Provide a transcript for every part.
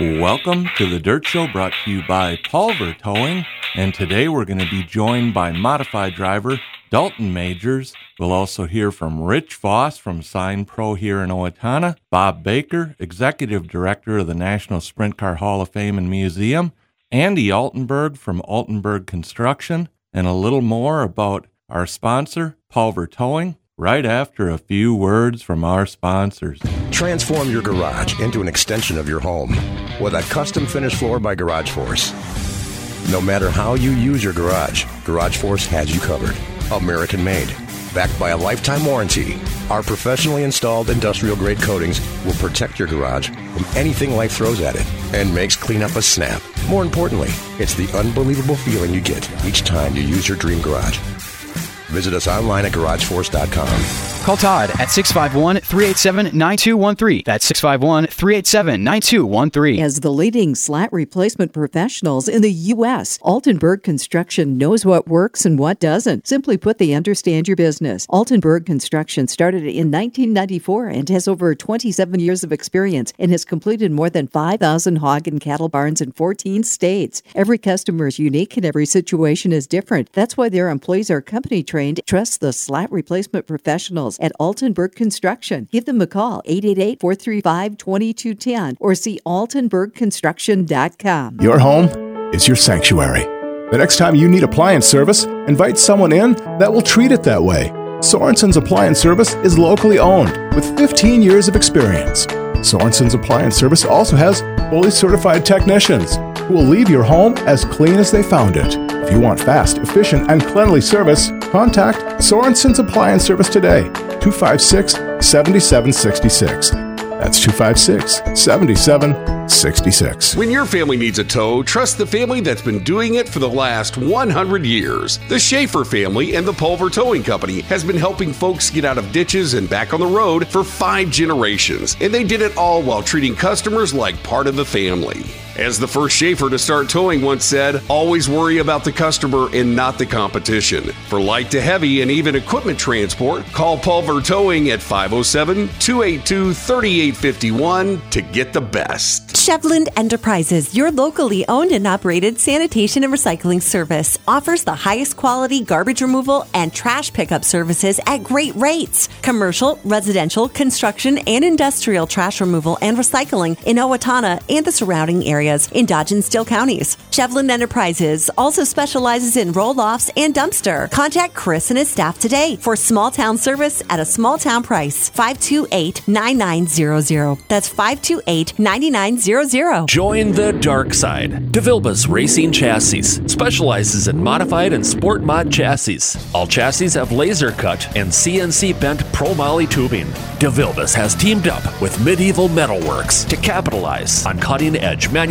Welcome to the Dirt Show brought to you by Pulver Towing. And today we're going to be joined by modified driver Dalton Magers. We'll also hear from Rich Voss from Sign Pro here in Owatonna, Bob Baker, Executive Director of the National Sprint Car Hall of Fame and Museum, Andy Altenburg from Altenburg Construction, and a little more about our sponsor, Pulver Towing, right after a few words from our sponsors. Transform your garage into an extension of your home with a custom finish floor by Garage Force. No matter how you use your garage, Garage Force has you covered. American made, backed by a lifetime warranty. Our professionally installed industrial grade coatings will protect your garage from anything life throws at it and makes cleanup a snap. More importantly, it's the unbelievable feeling you get each time you use your dream garage. Visit us online at garageforce.com. Call Todd at 651 387 9213. That's 651 387 9213. As the leading slat replacement professionals in the U.S., Altenburg Construction knows what works and what doesn't. Simply put, they understand your business. Altenburg Construction started in 1994 and has over 27 years of experience and has completed more than 5,000 hog and cattle barns in 14 states. Every customer is unique and every situation is different. That's why their employees are company trained. Trust the slat replacement professionals at Altenburg Construction. Give them a call, 888 435 2210, or see altenburgconstruction.com. Your home is your sanctuary. The next time you need appliance service, invite someone in that will treat it that way. Sorensen's Appliance Service is locally owned with 15 years of experience. Sorensen's Appliance Service also has fully certified technicians who will leave your home as clean as they found it. If you want fast, efficient, and cleanly service, contact Sorensen's Appliance Service today, 256 7766. That's 256 7766. When your family needs a tow, trust the family that's been doing it for the last 100 years. The Schaefer family and the Pulver Towing Company has been helping folks get out of ditches and back on the road for five generations, and they did it all while treating customers like part of the family. As the first Schaefer to start towing once said, always worry about the customer and not the competition. For light to heavy and even equipment transport, call Pulver Towing at 507 282 3851 to get the best. Chevland Enterprises, your locally owned and operated sanitation and recycling service, offers the highest quality garbage removal and trash pickup services at great rates. Commercial, residential, construction, and industrial trash removal and recycling in Owatonna and the surrounding areas in Dodge and Steele counties. Chevland Enterprises also specializes in roll offs and dumpster. Contact Chris and his staff today for small town service at a small town price 528 9900. That's 528 9900. Join the dark side. DeVilbus Racing Chassis specializes in modified and sport mod chassis. All chassis have laser cut and CNC bent pro moly tubing. DeVilbus has teamed up with Medieval Metalworks to capitalize on cutting edge manufacturing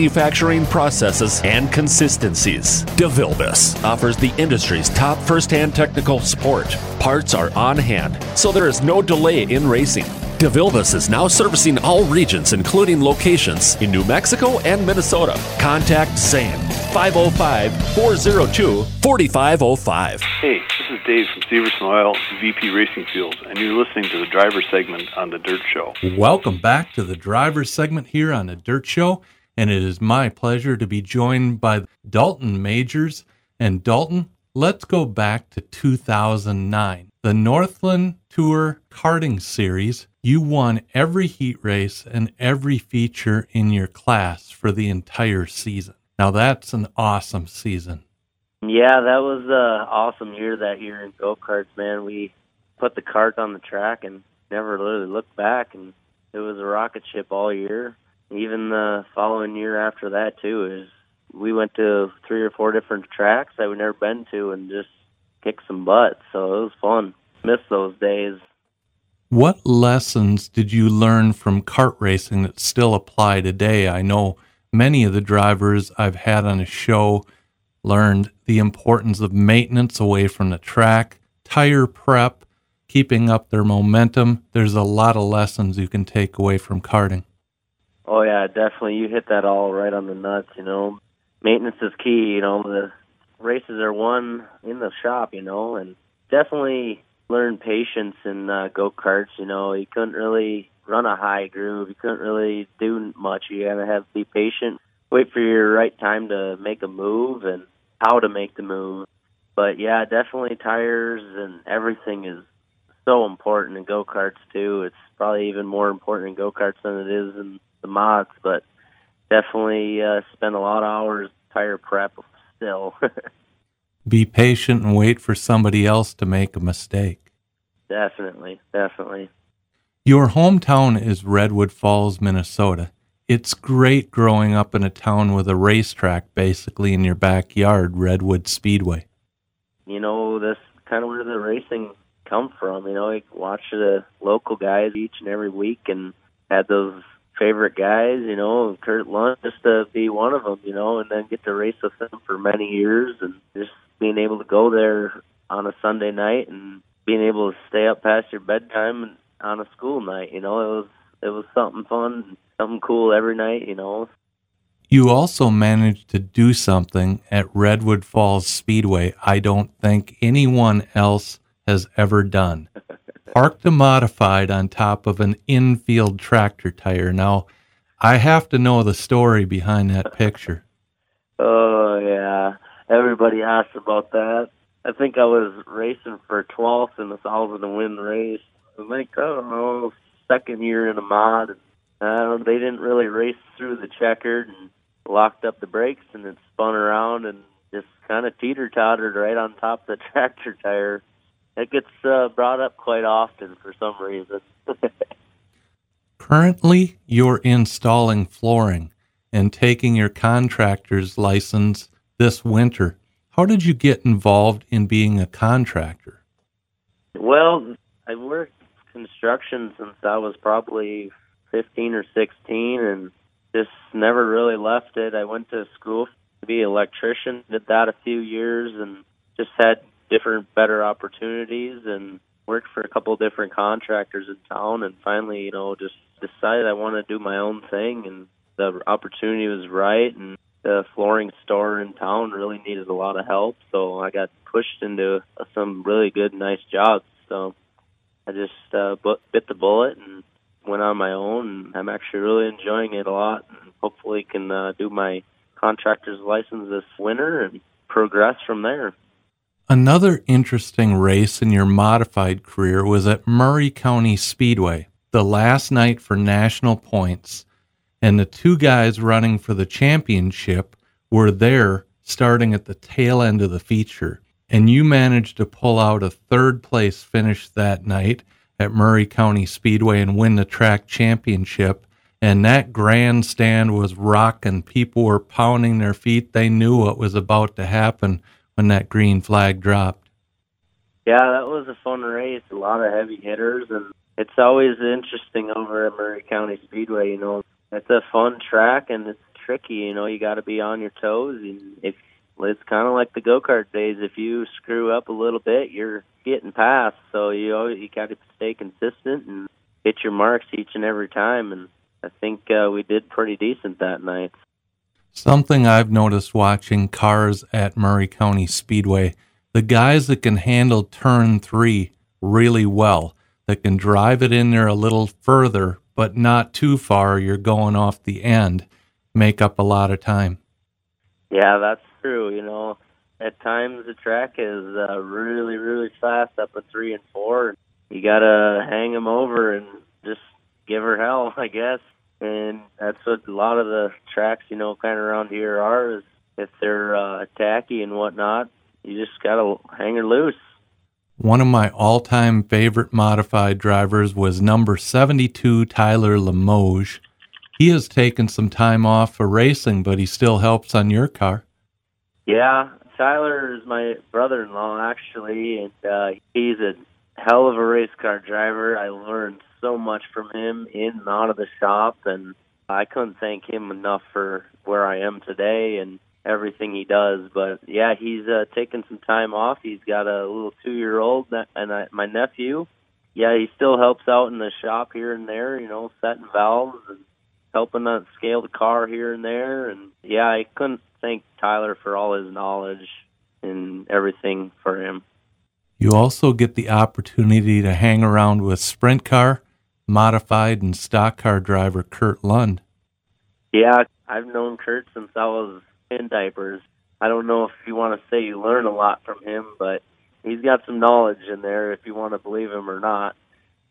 processes and consistencies. DeVilbus offers the industry's top first hand technical support. Parts are on hand, so there is no delay in racing. DeVilbus is now servicing all regions, including locations in New Mexico and Minnesota. Contact Zane 505 402 4505. Hey, this is Dave from Severson Oil, VP Racing Fuels, and you're listening to the driver segment on The Dirt Show. Welcome back to the driver segment here on the Dirt Show, and it is my pleasure to be joined by Dalton Magers. And Dalton, let's go back to 2009. The Northland Tour Karting Series, you won every heat race and every feature in your class for the entire season. Now that's an awesome season. Yeah, that was an awesome year that year in go karts, man. We put the cart on the track and never really looked back, and it was a rocket ship all year. Even the following year after that too is we went to three or four different tracks that we'd never been to and just kicked some butt. So it was fun. Miss those days. What lessons did you learn from kart racing that still apply today? I know many of the drivers I've had on a show learned the importance of maintenance away from the track, tire prep, keeping up their momentum. There's a lot of lessons you can take away from karting. Oh yeah, definitely. You hit that all right on the nuts. You know, maintenance is key. You know, the races are won in the shop. You know, and definitely learn patience in uh, go karts. You know, you couldn't really run a high groove. You couldn't really do much. You gotta have to be patient, wait for your right time to make a move and how to make the move. But yeah, definitely tires and everything is so important in go karts too. It's probably even more important in go karts than it is in the mods, but definitely uh, spend a lot of hours tire prep still. Be patient and wait for somebody else to make a mistake. definitely, definitely. Your hometown is Redwood Falls, Minnesota. It's great growing up in a town with a racetrack basically in your backyard, Redwood Speedway. You know, that's kind of where the racing come from. You know, you watch the local guys each and every week, and had those favorite guys. You know, Kurt Lund just to be one of them. You know, and then get to race with them for many years, and just being able to go there on a Sunday night and being able to stay up past your bedtime on a school night. You know, it was it was something fun, something cool every night. You know, You also managed to do something at Redwood Falls Speedway I don't think anyone else has ever done. Parked a modified on top of an infield tractor tire. Now, I have to know the story behind that picture. Oh yeah, everybody asked about that. I think I was racing for 12th in the thousand to win race. I think I don't know, second year in a mod. Uh, they didn't really race through the checkered and locked up the brakes, and it spun around and just kind of teeter tottered right on top of the tractor tire. It gets uh, brought up quite often for some reason. Currently, you're installing flooring and taking your contractor's license this winter. How did you get involved in being a contractor? Well, I've worked construction since I was probably 15 or 16 and just never really left it. I went to school to be an electrician, did that a few years and just had different better opportunities and worked for a couple of different contractors in town and finally, you know, just decided I want to do my own thing and the opportunity was right and the flooring store in town really needed a lot of help, so I got pushed into some really good, nice jobs. So I just uh, bit the bullet and went on my own. And I'm actually really enjoying it a lot, and hopefully can uh, do my contractor's license this winter and progress from there. Another interesting race in your modified career was at Murray County Speedway, the last night for national points, and the two guys running for the championship were there starting at the tail end of the feature. And you managed to pull out a third place finish that night at Murray County Speedway and win the track championship. And that grandstand was rocking. People were pounding their feet. They knew what was about to happen when that green flag dropped. Yeah, that was a fun race. A lot of heavy hitters, and it's always interesting over at Murray County Speedway. You know, it's a fun track and it's tricky. You know, you got to be on your toes. And if it's kind of like the go kart days, if you screw up a little bit, you're getting past. So you always, you got to stay consistent and hit your marks each and every time. And I think uh, we did pretty decent that night. Something I've noticed watching cars at Murray County Speedway, the guys that can handle turn three really well, that can drive it in there a little further, but not too far, you're going off the end, make up a lot of time. Yeah, that's true. You know, at times the track is uh, really, really fast up at three and four. You gotta hang them over and just give her hell, I guess. And that's what a lot of the tracks, you know, kind of around here are. Is if they're uh, tacky and whatnot, you just gotta hang her loose. One of my all time favorite modified drivers was number 72, Tyler Limoges. He has taken some time off for racing, but he still helps on your car. Yeah, Tyler is my brother-in-law actually, and uh, he's a hell of a race car driver. I learned so much from him in and out of the shop, and I couldn't thank him enough for where I am today and everything he does. But yeah, he's uh, taken some time off. He's got a little two-year-old, and I, my nephew. Yeah, he still helps out in the shop here and there, you know, setting valves and helping us scale the car here and there. And yeah, I couldn't thank Tyler for all his knowledge and everything for him. You also get the opportunity to hang around with Sprint Car, modified and stock car driver Kurt Lund. Yeah, I've known Kurt since I was in diapers. I don't know if you want to say you learn a lot from him, but he's got some knowledge in there if you want to believe him or not.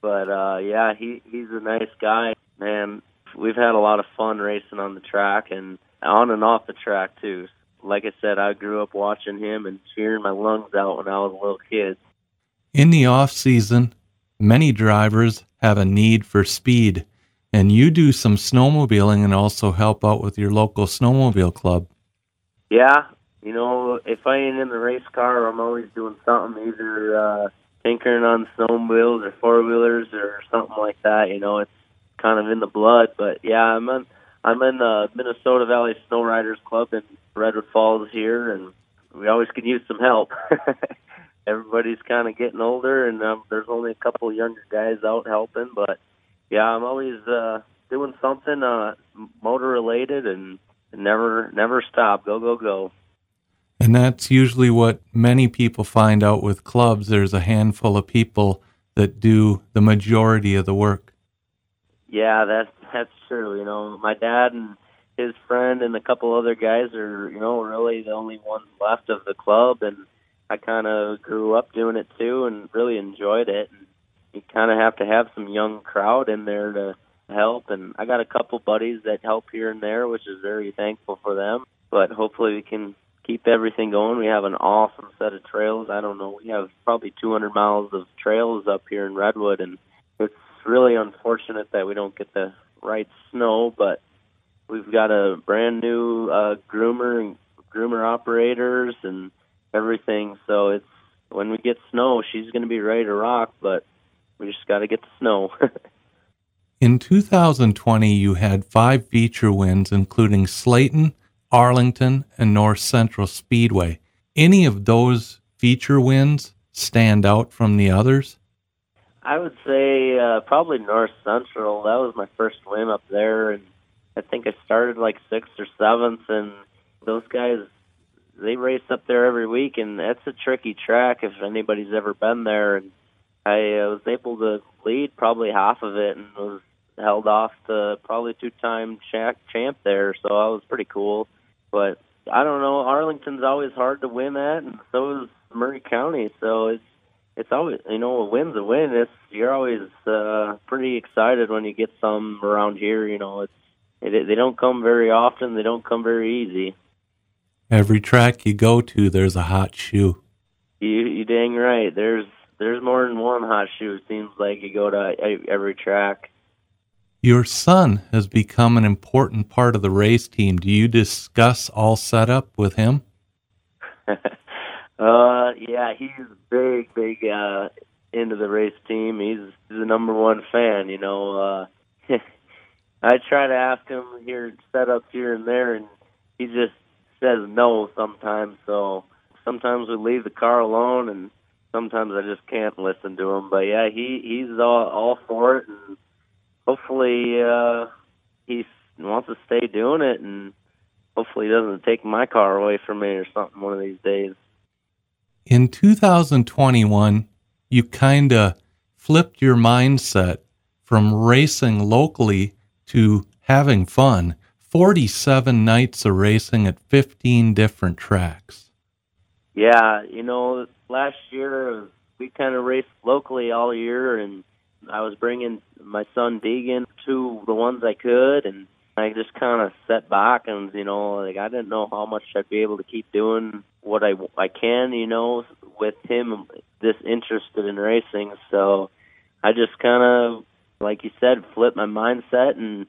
But uh yeah, he he's a nice guy. Man, we've had a lot of fun racing on the track and on and off the track too. Like I said, I grew up watching him and cheering my lungs out when I was a little kid. In the off season, many drivers have a need for speed, and you do some snowmobiling and also help out with your local snowmobile club. Yeah, you know, if I ain't in the race car, I'm always doing something, either uh, tinkering on snowmobiles or four wheelers or something like that. You know, it's kind of in the blood. But yeah, I'm in I'm in the Minnesota Valley Snow Riders Club in Redwood Falls here, and we always could use some help. Everybody's kind of getting older, and um, there's only a couple younger guys out helping. But yeah, I'm always uh, doing something uh, motor related, and never never stop. Go go go. And that's usually what many people find out with clubs. There's a handful of people that do the majority of the work. Yeah, that's that's true. You know, my dad and his friend and a couple other guys are, you know, really the only ones left of the club, and I kind of grew up doing it too, and really enjoyed it. And you kind of have to have some young crowd in there to help, and I got a couple buddies that help here and there, which is very thankful for them. But hopefully, we can keep everything going. We have an awesome set of trails. I don't know, we have probably 200 miles of trails up here in Redwood, and it's really unfortunate that we don't get the right snow, but we've got a brand new uh, groomer and groomer operators and everything. So it's when we get snow, she's going to be ready to rock, but we just got to get the snow. In 2020, you had five feature wins, including Slayton, Arlington, and North Central Speedway. Any of those feature wins stand out from the others? I would say uh, probably North Central. That was my first win up there, and I think I started like sixth or seventh. And those guys, they race up there every week, and that's a tricky track if anybody's ever been there. And I uh, was able to lead probably half of it, and was held off to probably two-time champ, champ there. So that was pretty cool. But I don't know. Arlington's always hard to win at, and so is Murray County. So it's it's always you know a win's a win. It's you're always uh, pretty excited when you get some around here. You know, it's it, they don't come very often. They don't come very easy. Every track you go to, there's a hot shoe. You you dang right. There's there's more than one hot shoe. It seems like you go to every track. Your son has become an important part of the race team. Do you discuss all setup with him? Uh, yeah, he's big, big uh, into the race team. He's, he's the number one fan. You know, uh, I try to ask him here setups here and there, and he just says no sometimes. So sometimes we leave the car alone, and sometimes I just can't listen to him. But yeah, he he's all all for it, and hopefully uh, he wants to stay doing it, and hopefully he doesn't take my car away from me or something one of these days in 2021, you kind of flipped your mindset from racing locally to having fun. 47 nights of racing at 15 different tracks. Yeah, you know, last year we kind of raced locally all year, and I was bringing my son Deegan to the ones I could, and I just kind of set back, and you know, like I didn't know how much I'd be able to keep doing what I I can, you know, with him this interested in racing. So I just kind of, like you said, flipped my mindset and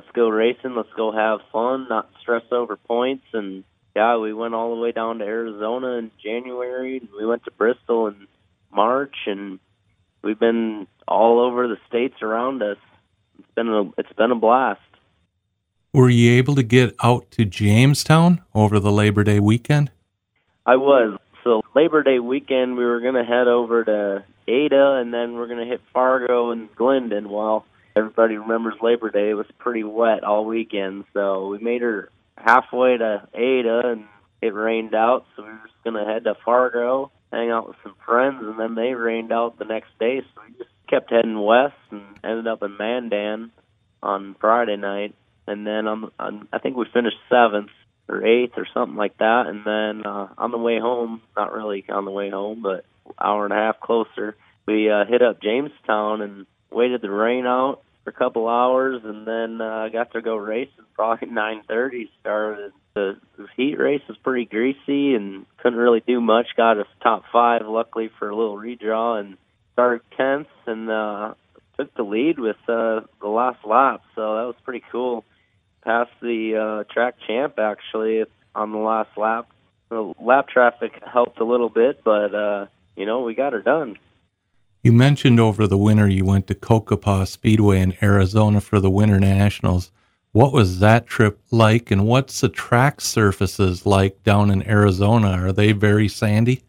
let's go racing. Let's go have fun, not stress over points. And yeah, we went all the way down to Arizona in January. We went to Bristol in March, and we've been all over the states around us. It's been a it's been a blast. Were you able to get out to Jamestown over the Labor Day weekend? I was. So Labor Day weekend, we were going to head over to Ada, and then we're going to hit Fargo and Glyndon. Well, everybody remembers Labor Day. It was pretty wet all weekend, so we made her halfway to Ada, and it rained out. So we were just to head to Fargo, hang out with some friends, and then they rained out the next day. So we just kept heading west and ended up in Mandan on Friday night, and then on, on I think we finished seventh or eighth or something like that, and then uh, on the way home, not really on the way home, but hour and a half closer, we uh, hit up Jamestown and waited the rain out for a couple hours, and then uh, got to go racing. Probably 9:30 started. The, the heat race was pretty greasy and couldn't really do much. Got a top five, luckily for a little redraw, and started tenth and uh, took the lead with uh, the last lap. So that was pretty cool. Passed the uh, track champ actually on the last lap. The lap traffic helped a little bit, but uh, you know we got her done. You mentioned over the winter you went to Cocopah Speedway in Arizona for the Winter Nationals. What was that trip like, and what's the track surfaces like down in Arizona? Are they very sandy?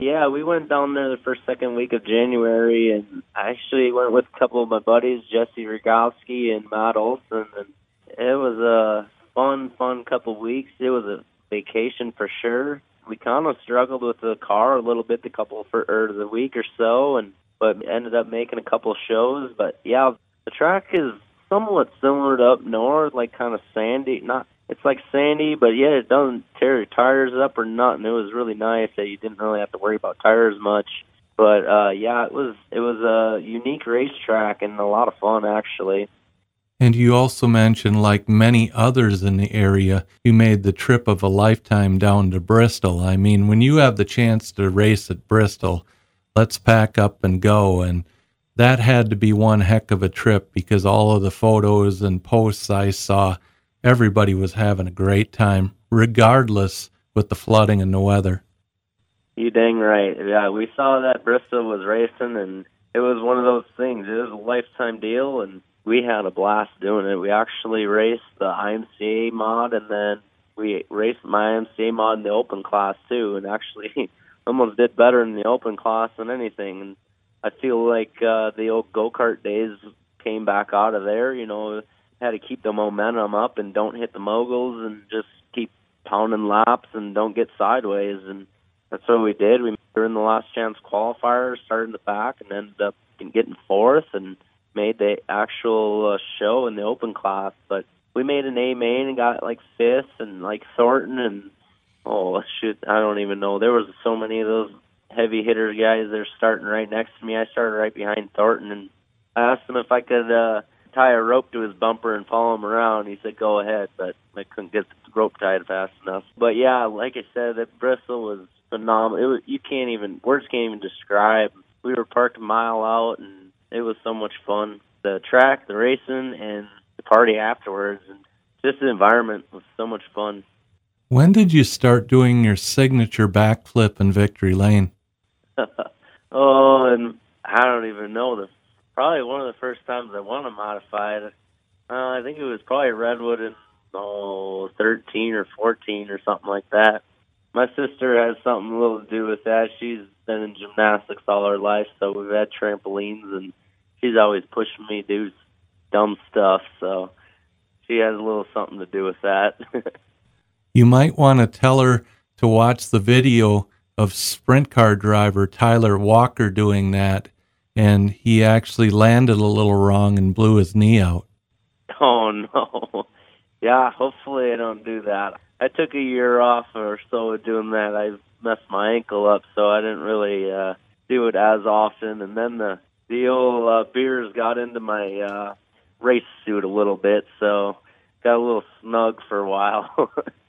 Yeah, we went down there the first second week of January, and I actually went with a couple of my buddies, Jesse Rogowski and Matt Olson, and it was a fun, fun couple of weeks. It was a vacation for sure. We kind of struggled with the car a little bit the couple for or the week or so, and but ended up making a couple shows. But yeah, the track is somewhat similar to up north, like kind of sandy. Not it's like sandy, but yeah, it doesn't tear your tires up or nothing. It was really nice that you didn't really have to worry about tires much. But uh yeah, it was it was a unique racetrack and a lot of fun actually. And you also mentioned, like many others in the area, you made the trip of a lifetime down to Bristol. I mean, when you have the chance to race at Bristol, let's pack up and go. And that had to be one heck of a trip because all of the photos and posts I saw, everybody was having a great time, regardless with the flooding and the weather. You dang right. Yeah, we saw that Bristol was racing, and it was one of those things. It was a lifetime deal, and we had a blast doing it. We actually raced the IMCA mod, and then we raced my IMCA mod in the open class too, and actually almost did better in the open class than anything. And I feel like uh, the old go kart days came back out of there. You know, had to keep the momentum up and don't hit the moguls and just keep pounding laps and don't get sideways. And that's what we did. We were in the last chance qualifier, started in the back, and ended up getting fourth and made the actual uh, show in the open class. But we made an A main and got like fifth and like Thornton and oh shoot, I don't even know. There was so many of those heavy hitter guys. They're starting right next to me. I started right behind Thornton, and I asked him if I could uh, tie a rope to his bumper and follow him around. He said, "Go ahead," but I couldn't get the rope tied fast enough. But yeah, like I said, that Bristol was phenomenal. It was, you can't even words can't even describe. We were parked a mile out, and it was so much fun. The track, the racing, and the party afterwards, and just the environment was so much fun. When did you start doing your signature backflip in Victory Lane? oh, and I don't even know the probably one of the first times I won a modified. Uh, I think it was probably Redwood in oh thirteen or fourteen or something like that. My sister has something a little to do with that. She's been in gymnastics all her life, so we've had trampolines, and she's always pushing me to do dumb stuff. So she has a little something to do with that. you might want to tell her to watch the video of sprint car driver Tyler Walker doing that, and he actually landed a little wrong and blew his knee out. Oh no! Yeah, hopefully I don't do that. I took a year off or so of doing that. I messed my ankle up, so I didn't really uh, do it as often. And then the the old uh, beers got into my uh, race suit a little bit, so got a little snug for a while.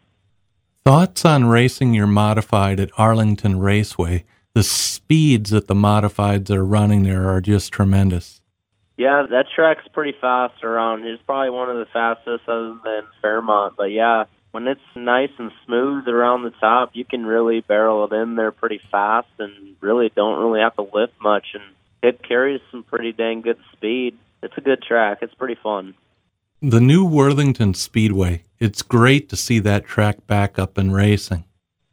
Thoughts on racing your modified at Arlington Raceway? The speeds that the modifieds are running there are just tremendous. Yeah, that track's pretty fast around. It's probably one of the fastest other than Fairmont. But yeah, when it's nice and smooth around the top, you can really barrel it in there pretty fast and really don't really have to lift much. And it carries some pretty dang good speed. It's a good track. It's pretty fun. The new Worthington Speedway, it's great to see that track back up and racing.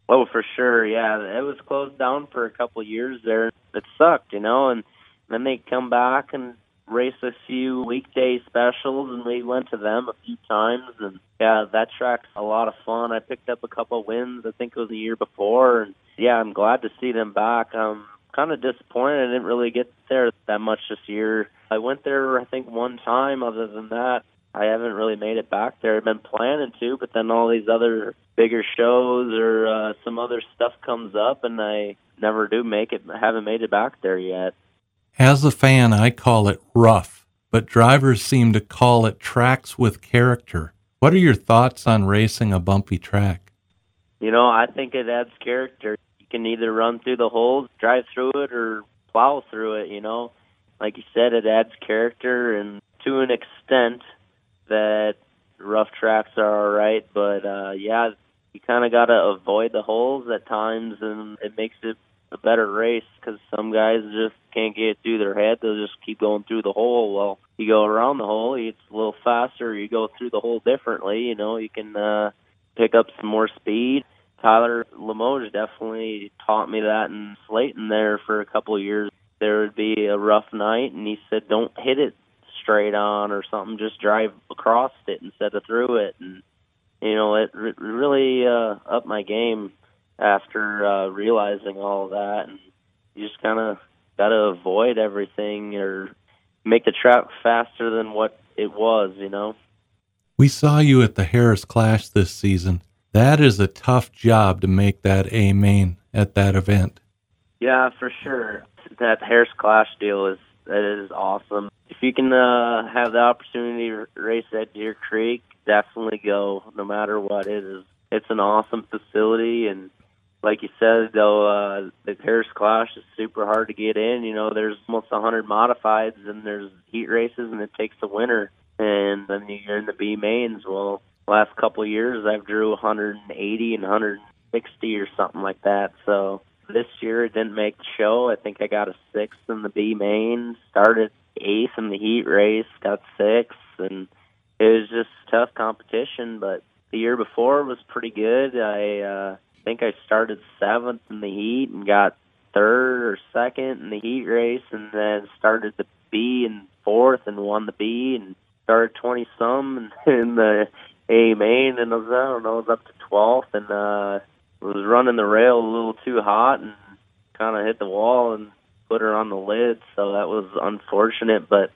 Oh, for sure. Yeah, it was closed down for a couple of years there. It sucked, you know, and then they come back and race a few weekday specials and we went to them a few times and yeah, that track's a lot of fun. I picked up a couple wins, I think it was the year before and yeah, I'm glad to see them back. I'm kind of disappointed. I didn't really get there that much this year. I went there, I think, one time. Other than that, I haven't really made it back there. I've been planning to, but then all these other bigger shows or uh, some other stuff comes up, and I never do make it. I haven't made it back there yet. As a fan, I call it rough, but drivers seem to call it tracks with character. What are your thoughts on racing a bumpy track? You know, I think it adds character. You can either run through the holes, drive through it, or plow through it, you know. Like you said, it adds character, and to an extent, that rough tracks are all right, but uh, yeah, you kind of got to avoid the holes at times, and it makes it a better race because some guys just can't get it through their head. They'll just keep going through the hole. Well, you go around the hole, it's a little faster. You go through the hole differently. You know, you can uh, pick up some more speed. Tyler Limoges definitely taught me that in Slayton there for a couple of years. There would be a rough night, and he said, "Don't hit it straight on or something. Just drive across it instead of through it." And you know, it re- really uh, upped my game after uh, realizing all that, and you just kind of got to avoid everything or make the track faster than what it was, you know. We saw you at the Harris Clash this season. That is a tough job to make that A main at that event. Yeah, for sure. That Harris Clash deal is that is awesome. If you can uh, have the opportunity to race at Deer Creek, definitely go. No matter what, it is. It's an awesome facility, and like you said, though, uh, the Harris Clash is super hard to get in. You know, there's almost 100 modifieds, and there's heat races, and it takes the winner. And then you're in the B mains. Well, last couple of years, I've drew 180 and 160 or something like that. So this year, it didn't make the show. I think I got a sixth in the B main. Started eighth in the heat race, got sixth, and it was just tough competition. But the year before was pretty good. I uh, think I started seventh in the heat and got third or second in the heat race, and then started the B and fourth and won the B and started twenty some in the A main, and I was I don't know, I was up to twelfth and uh was running the rail a little too hot and kind of hit the wall and put her on the lid. So that was unfortunate, but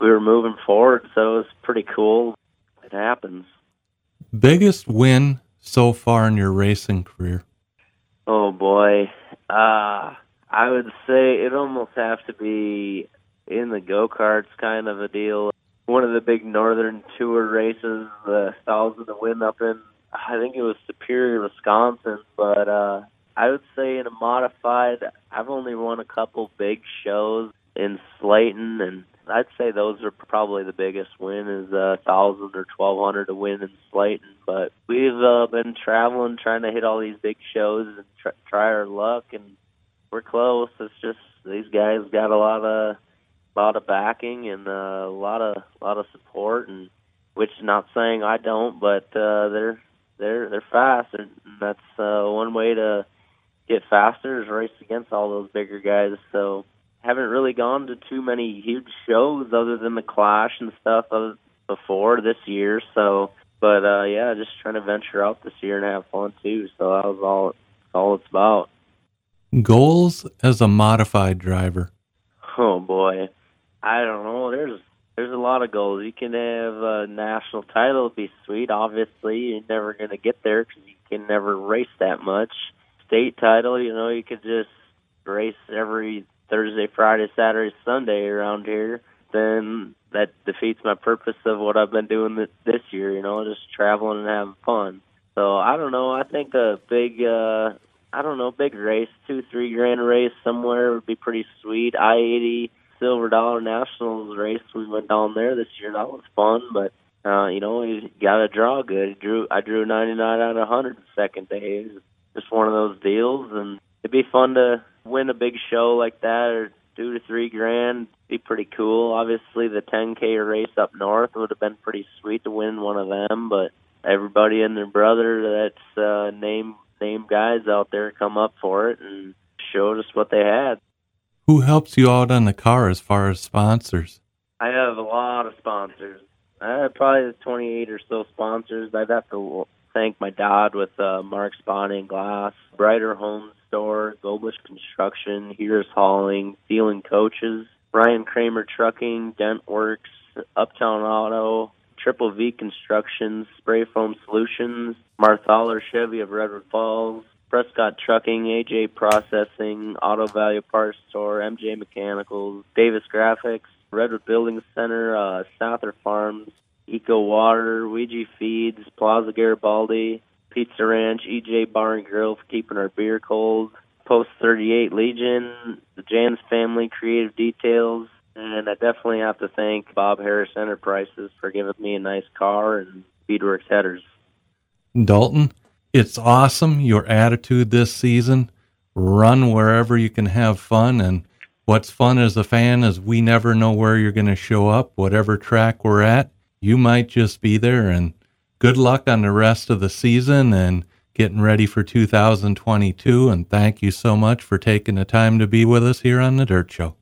we were moving forward, so it was pretty cool. It happens. Biggest win so far in your racing career? Oh boy, uh, I would say it almost have to be in the go karts kind of a deal. One of the big Northern Tour races, the thousand to win up in, I think it was Superior, Wisconsin. But uh, I would say in a modified, I've only won a couple big shows in Slayton and I'd say those are probably the biggest win is a uh, thousand or twelve hundred to win in Slayton. But we've uh, been traveling, trying to hit all these big shows and tr- try our luck, and we're close. It's just these guys got a lot of lot of backing and uh, a lot of lot of support, and which not saying I don't, but uh, they're they're they're fast, and that's uh, one way to get faster is race against all those bigger guys. So haven't really gone to too many huge shows other than the Clash and stuff before this year. So, but uh, yeah, just trying to venture out this year and have fun too. So that was all all it's about. Goals as a modified driver. Oh boy, I don't know. There's there's a lot of goals. You can have a national title, be sweet. Obviously, you're never going to get there because you can never race that much. State title, you know, you could just race every Thursday, Friday, Saturday, Sunday around here, then that defeats my purpose of what I've been doing this year. You know, just traveling and having fun. So I don't know. I think a big, uh, I don't know, big race, two, three grand race somewhere would be pretty sweet. I eighty Silver Dollar Nationals race. We went down there this year. That was fun, but uh, you know, you got to draw good. Drew, I drew 99 out of 100 the second day. Just one of those deals, and it'd be fun to win a big show like that or two to three grand be pretty cool. Obviously, the 10k race up north would have been pretty sweet to win one of them, but everybody and their brother that's uh, name name guys out there come up for it and showed us what they had. Who helps you out on the car as far as sponsors? I have a lot of sponsors. I have probably 28 or so sponsors. I'd have to thank my dad with uh, Mark's and Glass, Brighter Homes Store, Goblish Construction, Here's Hauling, Sealing Coaches, Ryan Kramer Trucking, Dent Works, Uptown Auto, Triple V Construction, Spray Foam Solutions, Marthaler Chevy of Redwood Falls, Prescott Trucking, AJ Processing, Auto Value Parts Store, MJ Mechanicals, Davis Graphics, Redwood Building Center, uh, Souther Farms, Eco Water, Ouija Feeds, Plaza Garibaldi, Pizza Ranch, EJ Bar and Grill for keeping our beer cold, Post 38 Legion, the Jans Family Creative Details, and I definitely have to thank Bob Harris Enterprises for giving me a nice car and Speedworks headers. Dalton, it's awesome your attitude this season. Run wherever you can have fun. And what's fun as a fan is we never know where you're going to show up, whatever track we're at. You might just be there. And good luck on the rest of the season and getting ready for 2022. And thank you so much for taking the time to be with us here on The Dirt Show.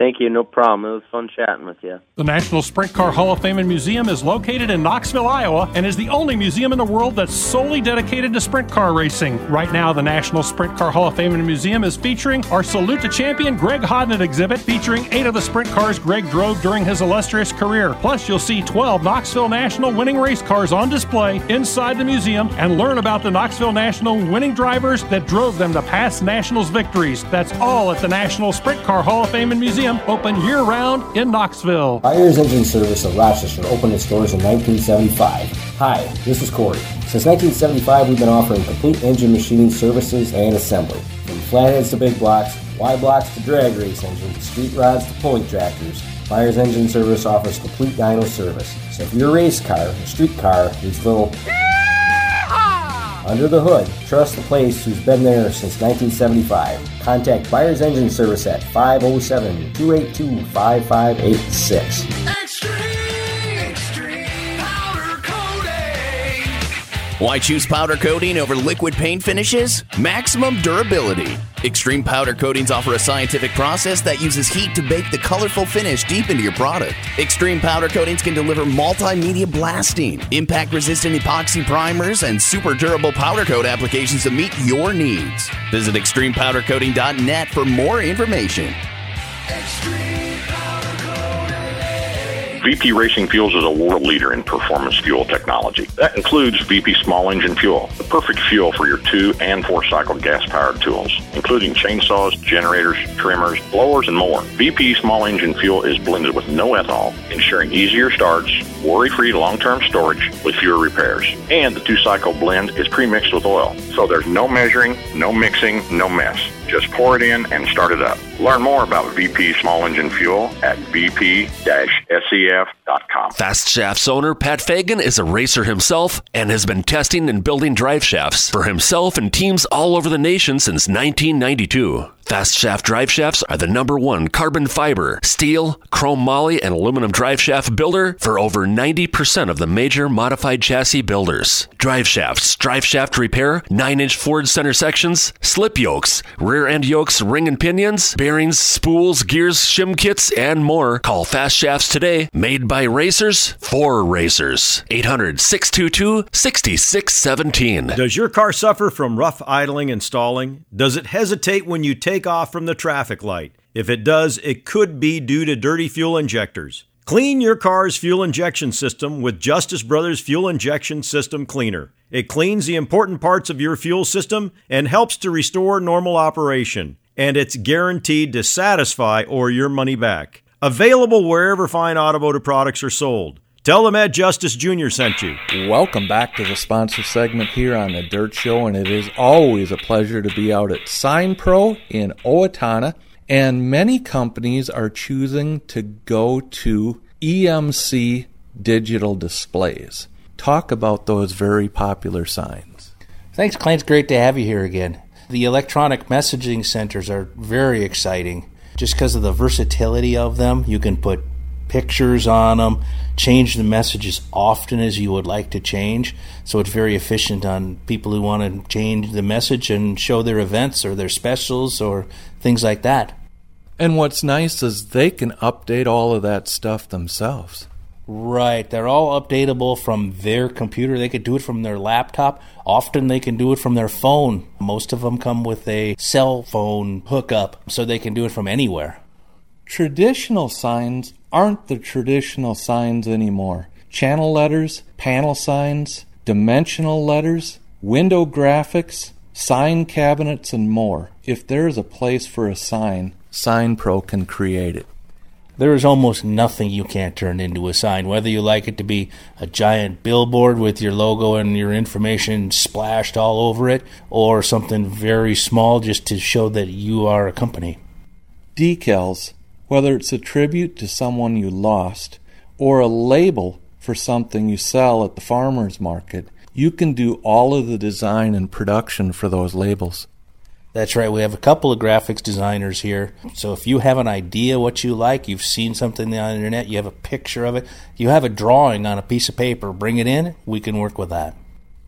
Thank you. No problem. It was fun chatting with you. The National Sprint Car Hall of Fame and Museum is located in Knoxville, Iowa, and is the only museum in the world that's solely dedicated to sprint car racing. Right now, the National Sprint Car Hall of Fame and Museum is featuring our Salute to Champion Greg Hodnett exhibit, featuring eight of the sprint cars Greg drove during his illustrious career. Plus, you'll see 12 Knoxville National winning race cars on display inside the museum and learn about the Knoxville National winning drivers that drove them to past Nationals victories. That's all at the National Sprint Car Hall of Fame and Museum open year round in Knoxville. Byers Engine Service of Rochester opened its doors in 1975. Hi, this is Corey. Since 1975, we've been offering complete engine machining services and assembly. From flatheads to big blocks, Y blocks to drag race engines, street rods to pulling tractors, Byers Engine Service offers complete dyno service. So if your race car or street car needs little under the hood, trust the place who's been there since 1975. Contact Byers Engine Service at 507 282 5586. Why choose powder coating over liquid paint finishes? Maximum durability. Extreme powder coatings offer a scientific process that uses heat to bake the colorful finish deep into your product. Extreme powder coatings can deliver multimedia blasting, impact resistant epoxy primers, and super durable powder coat applications to meet your needs. Visit extremepowdercoating.net for more information. VP Racing Fuels is a world leader in performance fuel technology. That includes VP Small Engine Fuel, the perfect fuel for your two and four cycle gas powered tools, including chainsaws, generators, trimmers, blowers, and more. VP Small Engine Fuel is blended with no ethanol, ensuring easier starts, worry free long term storage with fewer repairs. And the two cycle blend is pre mixed with oil, so there's no measuring, no mixing, no mess. Just pour it in and start it up. Learn more about VP Small Engine Fuel at vp-sef.com. Fast Shafts owner Pat Fagan is a racer himself and has been testing and building drive shafts for himself and teams all over the nation since 1992. Fast Shaft drive shafts are the number one carbon fiber, steel, chrome moly, and aluminum drive shaft builder for over 90% of the major modified chassis builders. Drive shafts, drive shaft repair, 9 inch Ford center sections, slip yokes, rear end yokes, ring and pinions, bearings, spools, gears, shim kits, and more. Call Fast Shafts today, made by racers for racers. 800 622 6617. Does your car suffer from rough idling and stalling? Does it hesitate when you take off from the traffic light? If it does, it could be due to dirty fuel injectors. Clean your car's fuel injection system with Justice Brothers Fuel Injection System Cleaner. It cleans the important parts of your fuel system and helps to restore normal operation. And it's guaranteed to satisfy or your money back. Available wherever fine automotive products are sold. Tell them Ed Justice Jr. sent you. Welcome back to the sponsor segment here on the Dirt Show, and it is always a pleasure to be out at Sign Pro in Owatonna. And many companies are choosing to go to EMC digital displays. Talk about those very popular signs. Thanks, Clint. It's great to have you here again. The electronic messaging centers are very exciting just because of the versatility of them. You can put pictures on them, change the message as often as you would like to change. So it's very efficient on people who want to change the message and show their events or their specials or things like that. And what's nice is they can update all of that stuff themselves. Right. They're all updatable from their computer. They could do it from their laptop. Often they can do it from their phone. Most of them come with a cell phone hookup, so they can do it from anywhere. Traditional signs aren't the traditional signs anymore. Channel letters, panel signs, dimensional letters, window graphics, sign cabinets, and more. If there is a place for a sign, Sign Pro can create it. There is almost nothing you can't turn into a sign, whether you like it to be a giant billboard with your logo and your information splashed all over it, or something very small just to show that you are a company. Decals, whether it's a tribute to someone you lost or a label for something you sell at the farmer's market, you can do all of the design and production for those labels. That's right. We have a couple of graphics designers here. So if you have an idea what you like, you've seen something on the internet, you have a picture of it, you have a drawing on a piece of paper, bring it in, we can work with that.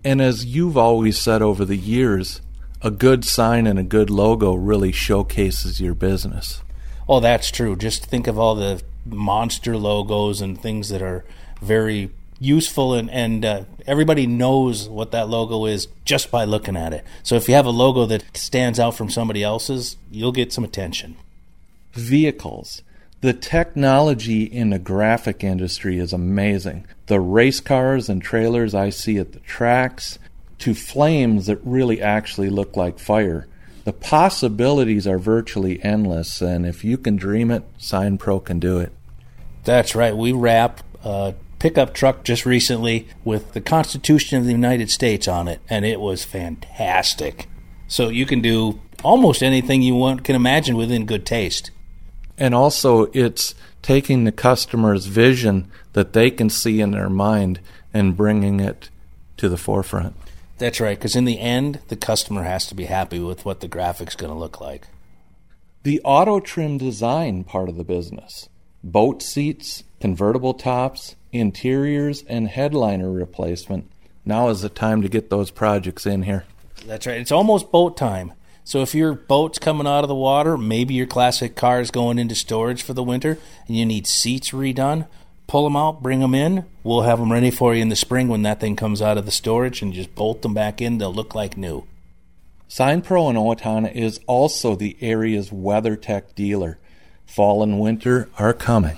And as you've always said over the years, a good sign and a good logo really showcases your business. Oh, that's true. Just think of all the monster logos and things that are very useful and, and uh, everybody knows what that logo is just by looking at it. So if you have a logo that stands out from somebody else's, you'll get some attention. Vehicles. The technology in the graphic industry is amazing. The race cars and trailers I see at the tracks, to flames that really actually look like fire. The possibilities are virtually endless, and if you can dream it, Sign Pro can do it. That's right. We wrap a pickup truck just recently with the Constitution of the United States on it, and it was fantastic. So you can do almost anything you want can imagine within good taste. And also, it's taking the customer's vision that they can see in their mind and bringing it to the forefront. That's right, because in the end, the customer has to be happy with what the graphic's going to look like. The auto trim design part of the business boat seats, convertible tops, interiors, and headliner replacement. Now is the time to get those projects in here. That's right. It's almost boat time. So if your boat's coming out of the water, maybe your classic car is going into storage for the winter, and you need seats redone, pull them out, bring them in. We'll have them ready for you in the spring when that thing comes out of the storage, and just bolt them back in. They'll look like new. Sign Pro in Owatonna is also the area's WeatherTech dealer. Fall and winter are coming.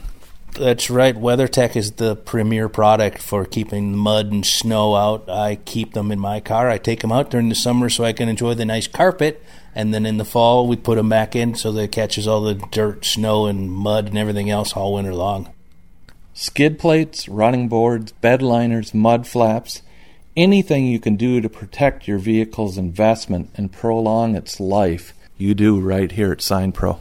That's right. WeatherTech is the premier product for keeping mud and snow out. I keep them in my car. I take them out during the summer so I can enjoy the nice carpet. And then in the fall, we put them back in so that it catches all the dirt, snow, and mud and everything else all winter long. Skid plates, running boards, bed liners, mud flaps, anything you can do to protect your vehicle's investment and prolong its life, you do right here at Sign Pro.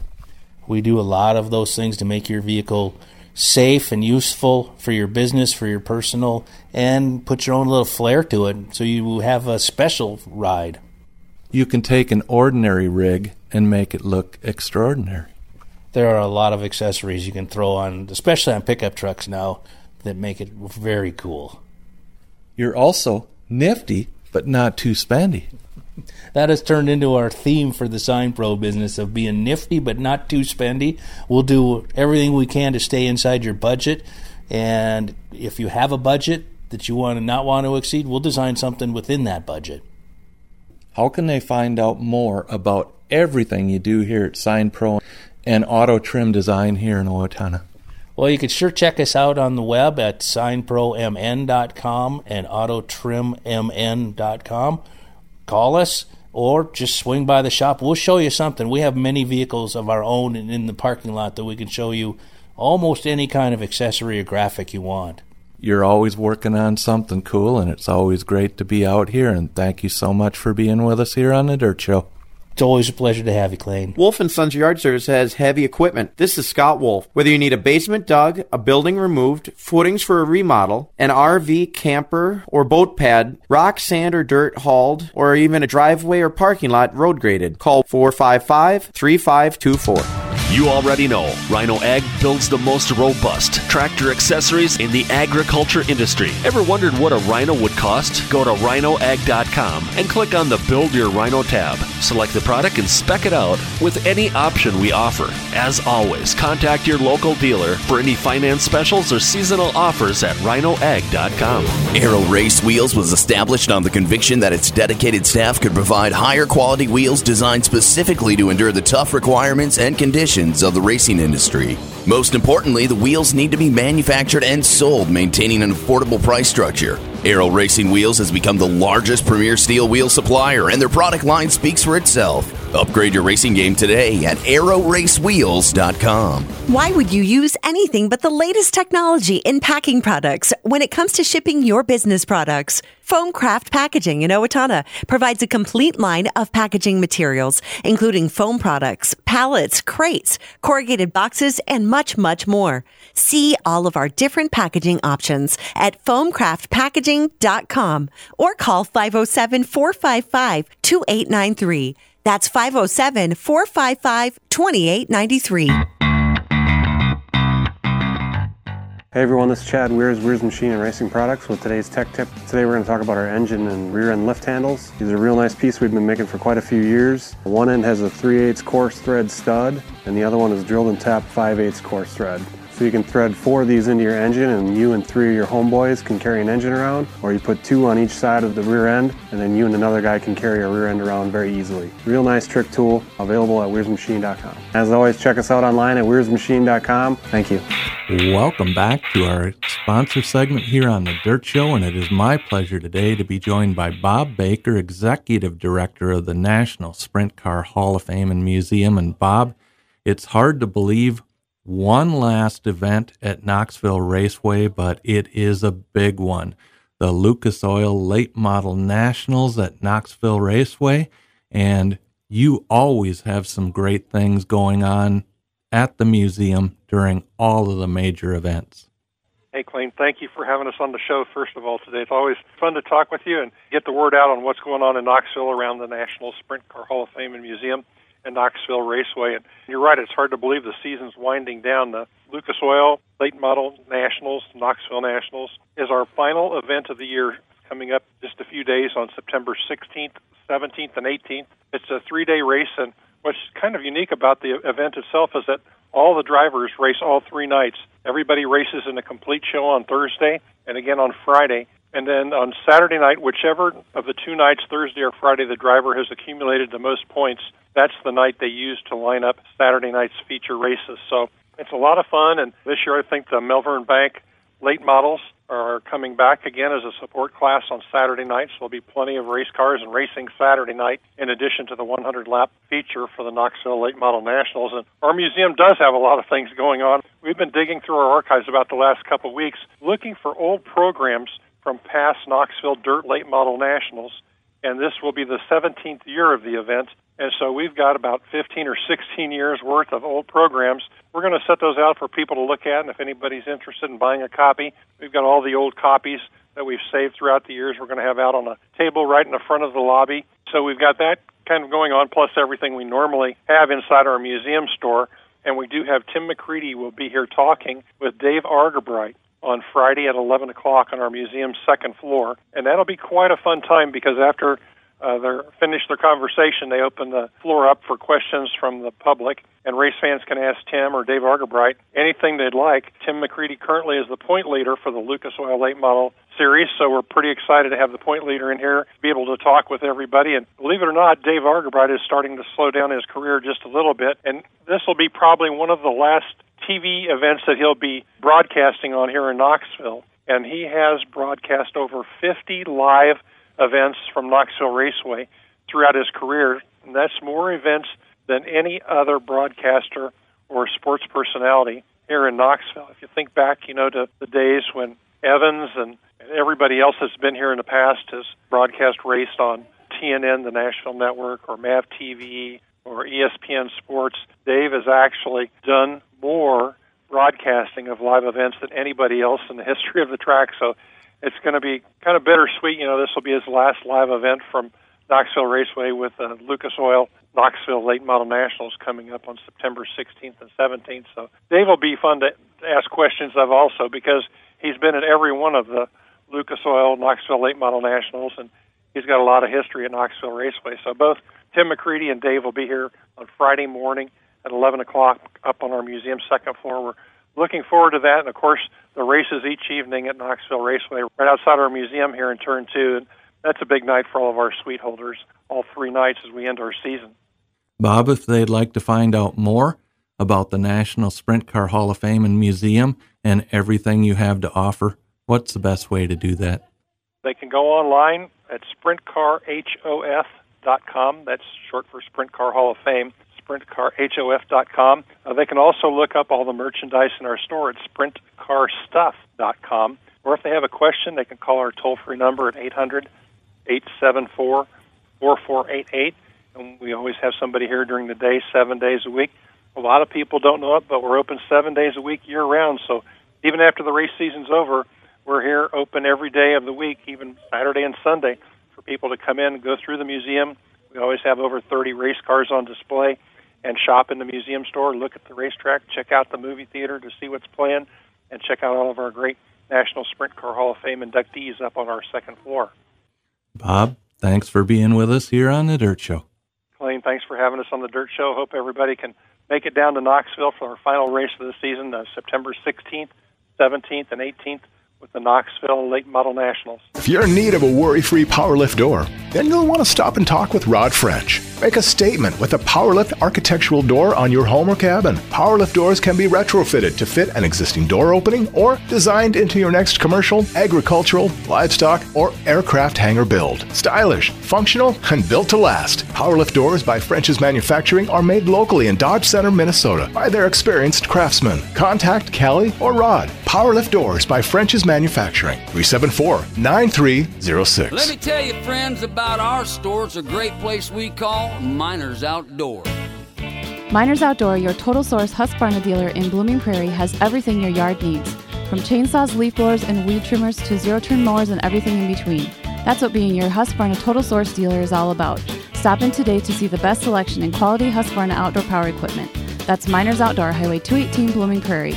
We do a lot of those things to make your vehicle safe and useful for your business, for your personal, and put your own little flair to it so you have a special ride. You can take an ordinary rig and make it look extraordinary. There are a lot of accessories you can throw on, especially on pickup trucks now, that make it very cool. You're also nifty, but not too spendy that has turned into our theme for the Sign Pro business of being nifty but not too spendy. We'll do everything we can to stay inside your budget. And if you have a budget that you want to not want to exceed, we'll design something within that budget. How can they find out more about everything you do here at Sign Pro and Auto Trim Design here in Owatonna? Well, you can sure check us out on the web at signpromn.com and autotrimmn.com call us or just swing by the shop. We'll show you something. We have many vehicles of our own in the parking lot that we can show you almost any kind of accessory or graphic you want. You're always working on something cool, and it's always great to be out here. And thank you so much for being with us here on the Dirt Show. It's always a pleasure to have you, Clayton. Wolf and Sons Yard Service has heavy equipment. This is Scott Wolf. Whether you need a basement dug, a building removed, footings for a remodel, an RV, camper, or boat pad, rock, sand, or dirt hauled, or even a driveway or parking lot road graded, call 455 3524. You already know Rhino Ag builds the most robust tractor accessories in the agriculture industry. Ever wondered what a Rhino would cost? Go to rhinoag.com and click on the Build Your Rhino tab. Select the product and spec it out with any option we offer. As always, contact your local dealer for any finance specials or seasonal offers at rhinoag.com. Aero Race Wheels was established on the conviction that its dedicated staff could provide higher quality wheels designed specifically to endure the tough requirements and conditions of the racing industry. Most importantly, the wheels need to be manufactured and sold, maintaining an affordable price structure. Aero Racing Wheels has become the largest premier steel wheel supplier, and their product line speaks for itself. Upgrade your racing game today at aeroracewheels.com. Why would you use anything but the latest technology in packing products when it comes to shipping your business products? Foamcraft Packaging in Owatonna provides a complete line of packaging materials, including foam products, pallets, crates, corrugated boxes, and much, much more. See all of our different packaging options at foamcraftpackaging.com or call 507 455 2893. That's 507 455 2893. Hey everyone, this is Chad Weirs, Weirs Machine and Racing Products with today's tech tip. Today we're going to talk about our engine and rear end lift handles. These are a real nice piece we've been making for quite a few years. One end has a 3 8 coarse thread stud and the other one is drilled and tapped 5 8 coarse thread. So you can thread four of these into your engine and you and three of your homeboys can carry an engine around, or you put two on each side of the rear end and then you and another guy can carry a rear end around very easily. Real nice trick tool, available at weirsmachine.com. As always, check us out online at weirsmachine.com. Thank you. Welcome back to our sponsor segment here on The Dirt Show, and it is my pleasure today to be joined by Bob Baker, Executive Director of the National Sprint Car Hall of Fame and Museum. And Bob, it's hard to believe one last event at Knoxville Raceway, but it is a big one. The Lucas Oil Late Model Nationals at Knoxville Raceway. And you always have some great things going on at the museum during all of the major events. Hey, Clayton, thank you for having us on the show, first of all, today. It's always fun to talk with you and get the word out on what's going on in Knoxville around the National Sprint Car Hall of Fame and Museum and Knoxville Raceway. And you're right, it's hard to believe the season's winding down. The Lucas Oil Late Model Nationals, Knoxville Nationals, is our final event of the year coming up just a few days on September 16th, 17th, and 18th. It's a three day race, and what's kind of unique about the event itself is that all the drivers race all three nights. Everybody races in a complete show on Thursday and again on Friday. And then on Saturday night, whichever of the two nights, Thursday or Friday, the driver has accumulated the most points, that's the night they use to line up Saturday night's feature races. So it's a lot of fun. And this year, I think the Malvern Bank late models are coming back again as a support class on Saturday night. So there'll be plenty of race cars and racing Saturday night, in addition to the 100 lap feature for the Knoxville Late Model Nationals. And our museum does have a lot of things going on. We've been digging through our archives about the last couple of weeks, looking for old programs from past Knoxville Dirt Late Model Nationals, and this will be the 17th year of the event. And so we've got about 15 or 16 years worth of old programs. We're going to set those out for people to look at, and if anybody's interested in buying a copy, we've got all the old copies that we've saved throughout the years. We're going to have out on a table right in the front of the lobby. So we've got that kind of going on, plus everything we normally have inside our museum store. And we do have Tim McCreadie will be here talking with Dave Argabright on Friday at 11 o'clock on our museum's second floor. And that'll be quite a fun time because after uh, they're finished their conversation, they open the floor up for questions from the public, and race fans can ask Tim or Dave Argabright anything they'd like. Tim McCreadie currently is the point leader for the Lucas Oil Late Model Series, so we're pretty excited to have the point leader in here, be able to talk with everybody. And believe it or not, Dave Argabright is starting to slow down his career just a little bit, and this will be probably one of the last TV events that he'll be broadcasting on here in Knoxville. And he has broadcast over 50 live events from Knoxville Raceway throughout his career. And that's more events than any other broadcaster or sports personality here in Knoxville. If you think back, you know, to the days when Evans and everybody else that's been here in the past has broadcast raced on TNN, the national Network, or MAV TV, or ESPN Sports, Dave has actually done more broadcasting of live events than anybody else in the history of the track. So it's going to be kind of bittersweet. You know, this will be his last live event from Knoxville Raceway with uh, Lucas Oil Knoxville Late Model Nationals coming up on September 16th and 17th. So Dave will be fun to ask questions of also because he's been at every one of the Lucas Oil Knoxville Late Model Nationals and he's got a lot of history at Knoxville Raceway. So both Tim McCreadie and Dave will be here on Friday morning at 11 o'clock up on our museum second floor. We're looking forward to that. And of course, the races each evening at Knoxville Raceway right outside our museum here in Turn 2. And that's a big night for all of our suite holders, all three nights as we end our season. Bob, if they'd like to find out more about the National Sprint Car Hall of Fame and Museum and everything you have to offer, what's the best way to do that? They can go online at sprintcarhof.com. That's short for Sprint Car Hall of Fame, sprintcarhof.com. Uh, they can also look up all the merchandise in our store at sprintcarstuff.com. Or if they have a question, they can call our toll free number at 800 874 4488 and we always have somebody here during the day, seven days a week. A lot of people don't know it, but we're open seven days a week year round. So even after the race season's over, we're here open every day of the week, even Saturday and Sunday, for people to come in and go through the museum. We always have over 30 race cars on display and shop in the museum store, look at the racetrack, check out the movie theater to see what's playing, and check out all of our great National Sprint Car Hall of Fame inductees up on our second floor. Bob, thanks for being with us here on the Dirt Show. Colleen, thanks for having us on the Dirt Show. Hope everybody can make it down to Knoxville for our final race of the season, uh, September 16th, 17th, and 18th with the Knoxville Late Model Nationals. If you're in need of a worry free power lift door, then you'll want to stop and talk with Rod French. Make a statement with a PowerLift architectural door on your home or cabin. PowerLift doors can be retrofitted to fit an existing door opening or designed into your next commercial, agricultural, livestock, or aircraft hangar build. Stylish, functional, and built to last. PowerLift doors by French's Manufacturing are made locally in Dodge Center, Minnesota by their experienced craftsmen. Contact Callie or Rod. PowerLift doors by French's Manufacturing. 374 9306. Let me tell you, friends, about our store. It's a great place we call Miners Outdoor. Miners Outdoor, your total source Husqvarna dealer in Blooming Prairie, has everything your yard needs. From chainsaws, leaf blowers, and weed trimmers to zero turn mowers and everything in between. That's what being your Husqvarna total source dealer is all about. Stop in today to see the best selection in quality Husqvarna outdoor power equipment. That's Miners Outdoor, Highway 218, Blooming Prairie.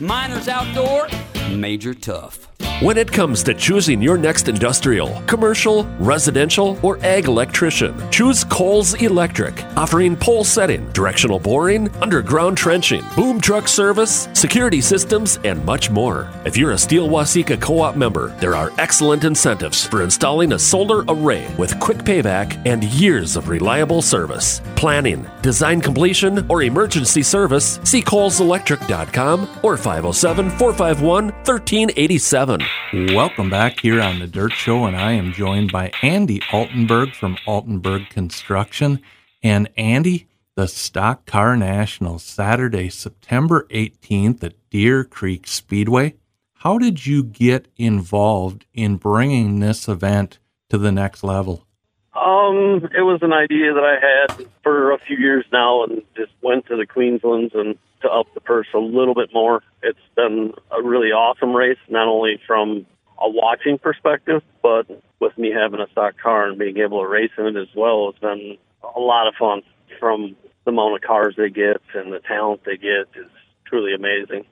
Miners Outdoor, Major Tough. When it comes to choosing your next industrial, commercial, residential, or ag electrician, choose Coles Electric, offering pole setting, directional boring, underground trenching, boom truck service, security systems, and much more. If you're a Steele Waseca co op member, there are excellent incentives for installing a solar array with quick payback and years of reliable service. Planning, design completion, or emergency service, see coleselectric.com or 507 451 1387. Welcome back here on the Dirt Show, and I am joined by Andy Altenburg from Altenburg Construction. And Andy, the Stock Car National, Saturday, September 18th at Deer Creek Speedway. How did you get involved in bringing this event to the next level? Um, it was an idea that I had for a few years now, and just went to the Queenslands and to up the purse a little bit more. It's been a really awesome race, not only from a watching perspective, but with me having a stock car and being able to race in it as well, it's been a lot of fun. From the amount of cars they get and the talent they get is truly amazing.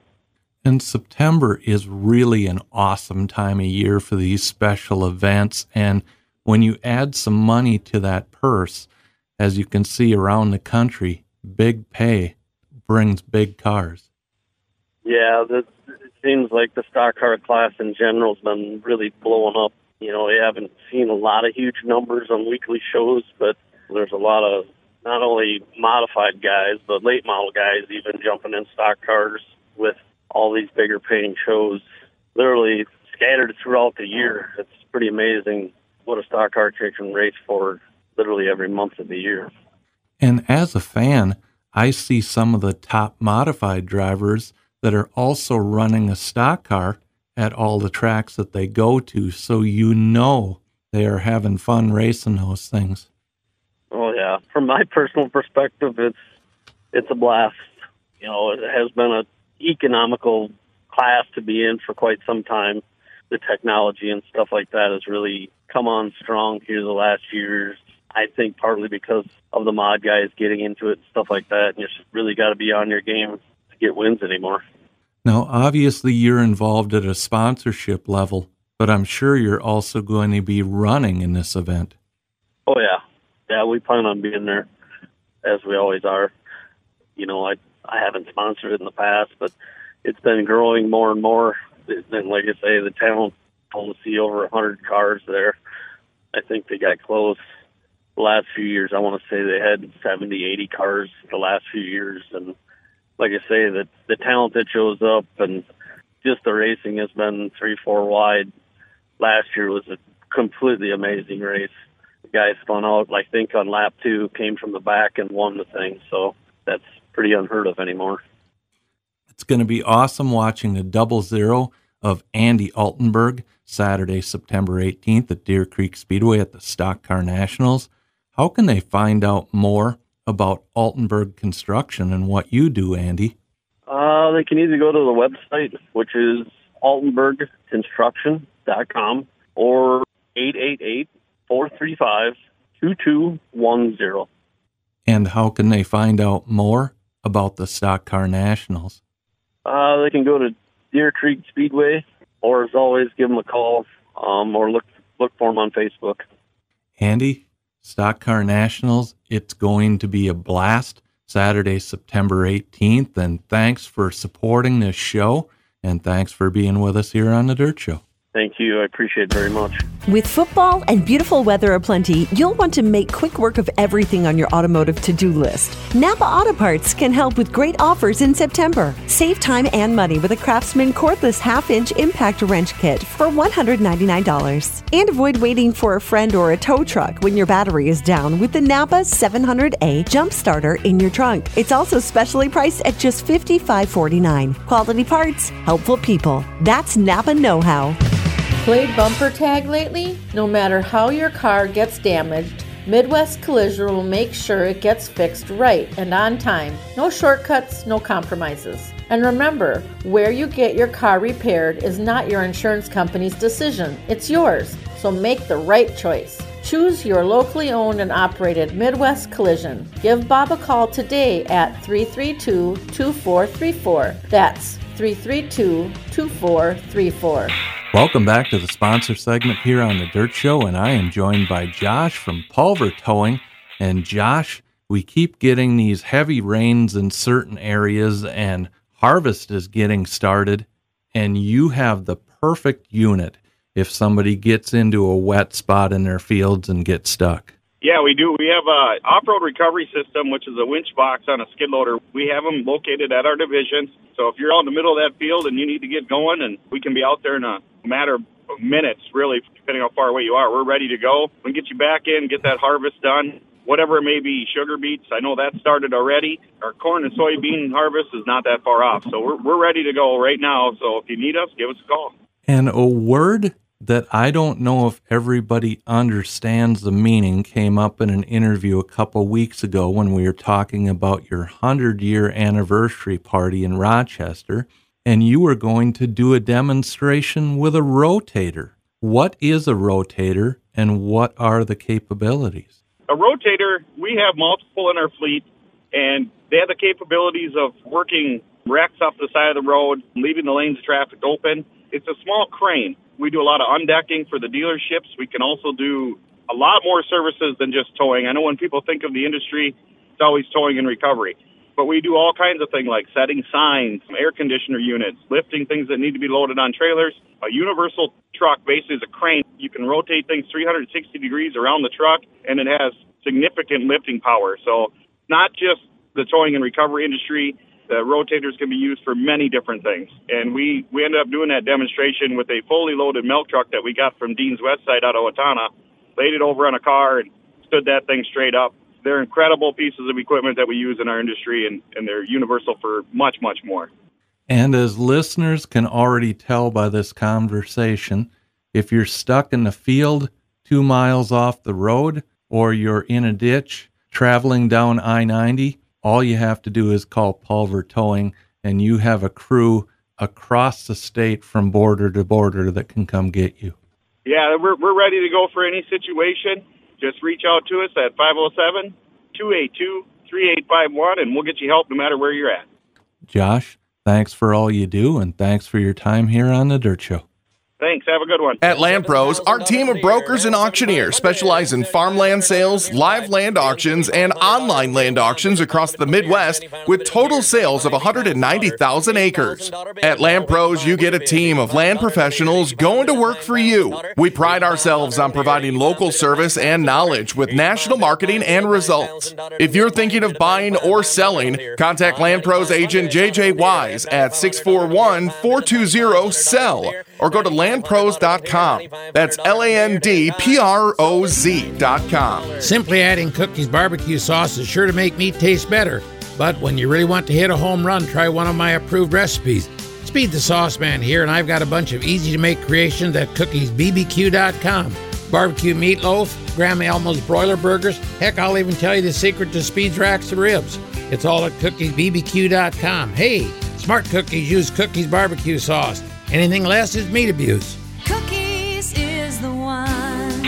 And September is really an awesome time of year for these special events. And when you add some money to that purse, as you can see around the country, big pay brings big cars. Yeah, the, it seems like the stock car class in general has been really blowing up. You know, we haven't seen a lot of huge numbers on weekly shows, but there's a lot of not only modified guys, but late model guys even jumping in stock cars with all these bigger paying shows literally scattered throughout the year. It's pretty amazing what a stock car can race for literally every month of the year. And as a fan, I see some of the top modified drivers that are also running a stock car at all the tracks that they go to. So you know they are having fun racing those things. Oh yeah. From my personal perspective it's it's a blast. You know, it has been a economical class to be in for quite some time. the technology and stuff like that has really come on strong here the last years. I think partly because of the mod guys getting into it and stuff like that. And you just really got to be on your game to get wins anymore. Now, obviously, you're involved at a sponsorship level, but I'm sure you're also going to be running in this event. Oh yeah, yeah. We plan on being there, as we always are. You know, I I haven't sponsored it in the past, but it's been growing more and more. And like I say, the town will see over a hundred cars there. I think they got close last few years. I want to say they had 70, 80 cars the last few years, and like I say, the the talent that shows up and just the racing has been three, four wide. Last year was a completely amazing race. The guy spun out, I think, on lap two, came from the back and won the thing. So that's pretty unheard of anymore. It's going to be awesome watching the double zero of Andy Altenburg Saturday, September 18th at Deer Creek Speedway at the Stock Car Nationals. How can they find out more about Altenburg Construction and what you do, Andy? Uh, they can either go to the website, which is altenburgconstruction.com, or 888-435-2210. And how can they find out more about the Stock Car Nationals? Uh, they can go to Deer Creek Speedway, or as always, give them a call um, or look look for them on Facebook. Andy, Stock Car Nationals, it's going to be a blast Saturday, September 18th. And thanks for supporting this show. And thanks for being with us here on The Dirt Show. Thank you. I appreciate it very much. With football and beautiful weather aplenty, you'll want to make quick work of everything on your automotive to do list. Napa Auto Parts can help with great offers in September. Save time and money with a Craftsman cordless half inch impact wrench kit for $199. And avoid waiting for a friend or a tow truck when your battery is down with the Napa 700A Jump Starter in your trunk. It's also specially priced at just $55.49. Quality parts, helpful people. That's Napa Know How. Played bumper tag lately? No matter how your car gets damaged, Midwest Collision will make sure it gets fixed right and on time. No shortcuts, no compromises. And remember, where you get your car repaired is not your insurance company's decision, it's yours. So make the right choice. Choose your locally owned and operated Midwest Collision. Give Bob a call today at 332 2434. That's 332 2434. Welcome back to the sponsor segment here on the Dirt Show, and I am joined by Josh from Pulver Towing. And Josh, we keep getting these heavy rains in certain areas, and harvest is getting started, and you have the perfect unit if somebody gets into a wet spot in their fields and gets stuck. Yeah, we do. We have a off-road recovery system, which is a winch box on a skid loader. We have them located at our division. So if you're out in the middle of that field and you need to get going, and we can be out there in a matter of minutes, really, depending how far away you are, we're ready to go. We can get you back in, get that harvest done, whatever it may be. Sugar beets, I know that started already. Our corn and soybean harvest is not that far off, so we're we're ready to go right now. So if you need us, give us a call. And a word that I don't know if everybody understands the meaning came up in an interview a couple weeks ago when we were talking about your 100 year anniversary party in Rochester, and you were going to do a demonstration with a rotator. What is a rotator and what are the capabilities? A rotator, we have multiple in our fleet, and they have the capabilities of working wrecks off the side of the road, leaving the lanes of traffic open. It's a small crane we do a lot of undecking for the dealerships. We can also do a lot more services than just towing. I know when people think of the industry, it's always towing and recovery. But we do all kinds of things like setting signs, air conditioner units, lifting things that need to be loaded on trailers. A universal truck basically is a crane. You can rotate things 360 degrees around the truck, and it has significant lifting power. So, not just the towing and recovery industry, the rotators can be used for many different things. And we, we ended up doing that demonstration with a fully loaded milk truck that we got from Dean's West Side out of Owatonna, laid it over on a car and stood that thing straight up. They're incredible pieces of equipment that we use in our industry, and, and they're universal for much, much more. And as listeners can already tell by this conversation, if you're stuck in the field two miles off the road or you're in a ditch traveling down I 90, all you have to do is call Pulver Towing, and you have a crew across the state from border to border that can come get you. Yeah, we're, we're ready to go for any situation. Just reach out to us at 507 282 3851 and we'll get you help no matter where you're at. Josh, thanks for all you do and thanks for your time here on the Dirt Show. Thanks. Have a good one. At Land Pros, our team of brokers and auctioneers specialize in farmland sales, live land auctions, and online land auctions across the Midwest with total sales of 190,000 acres. At Land Pros, you get a team of land professionals going to work for you. We pride ourselves on providing local service and knowledge with national marketing and results. If you're thinking of buying or selling, contact Land Pros agent JJ Wise at 641 420 SELL or go to landproz.com. That's L A N D P R O Z.com. Simply adding cookies barbecue sauce is sure to make meat taste better. But when you really want to hit a home run, try one of my approved recipes. Speed the Sauce Man here, and I've got a bunch of easy to make creations at cookiesbbq.com. Barbecue meatloaf, Grandma Elmo's broiler burgers. Heck, I'll even tell you the secret to Speed's racks of ribs. It's all at cookiesbbq.com. Hey, smart cookies use cookies barbecue sauce. Anything less is meat abuse. Cookies is the one.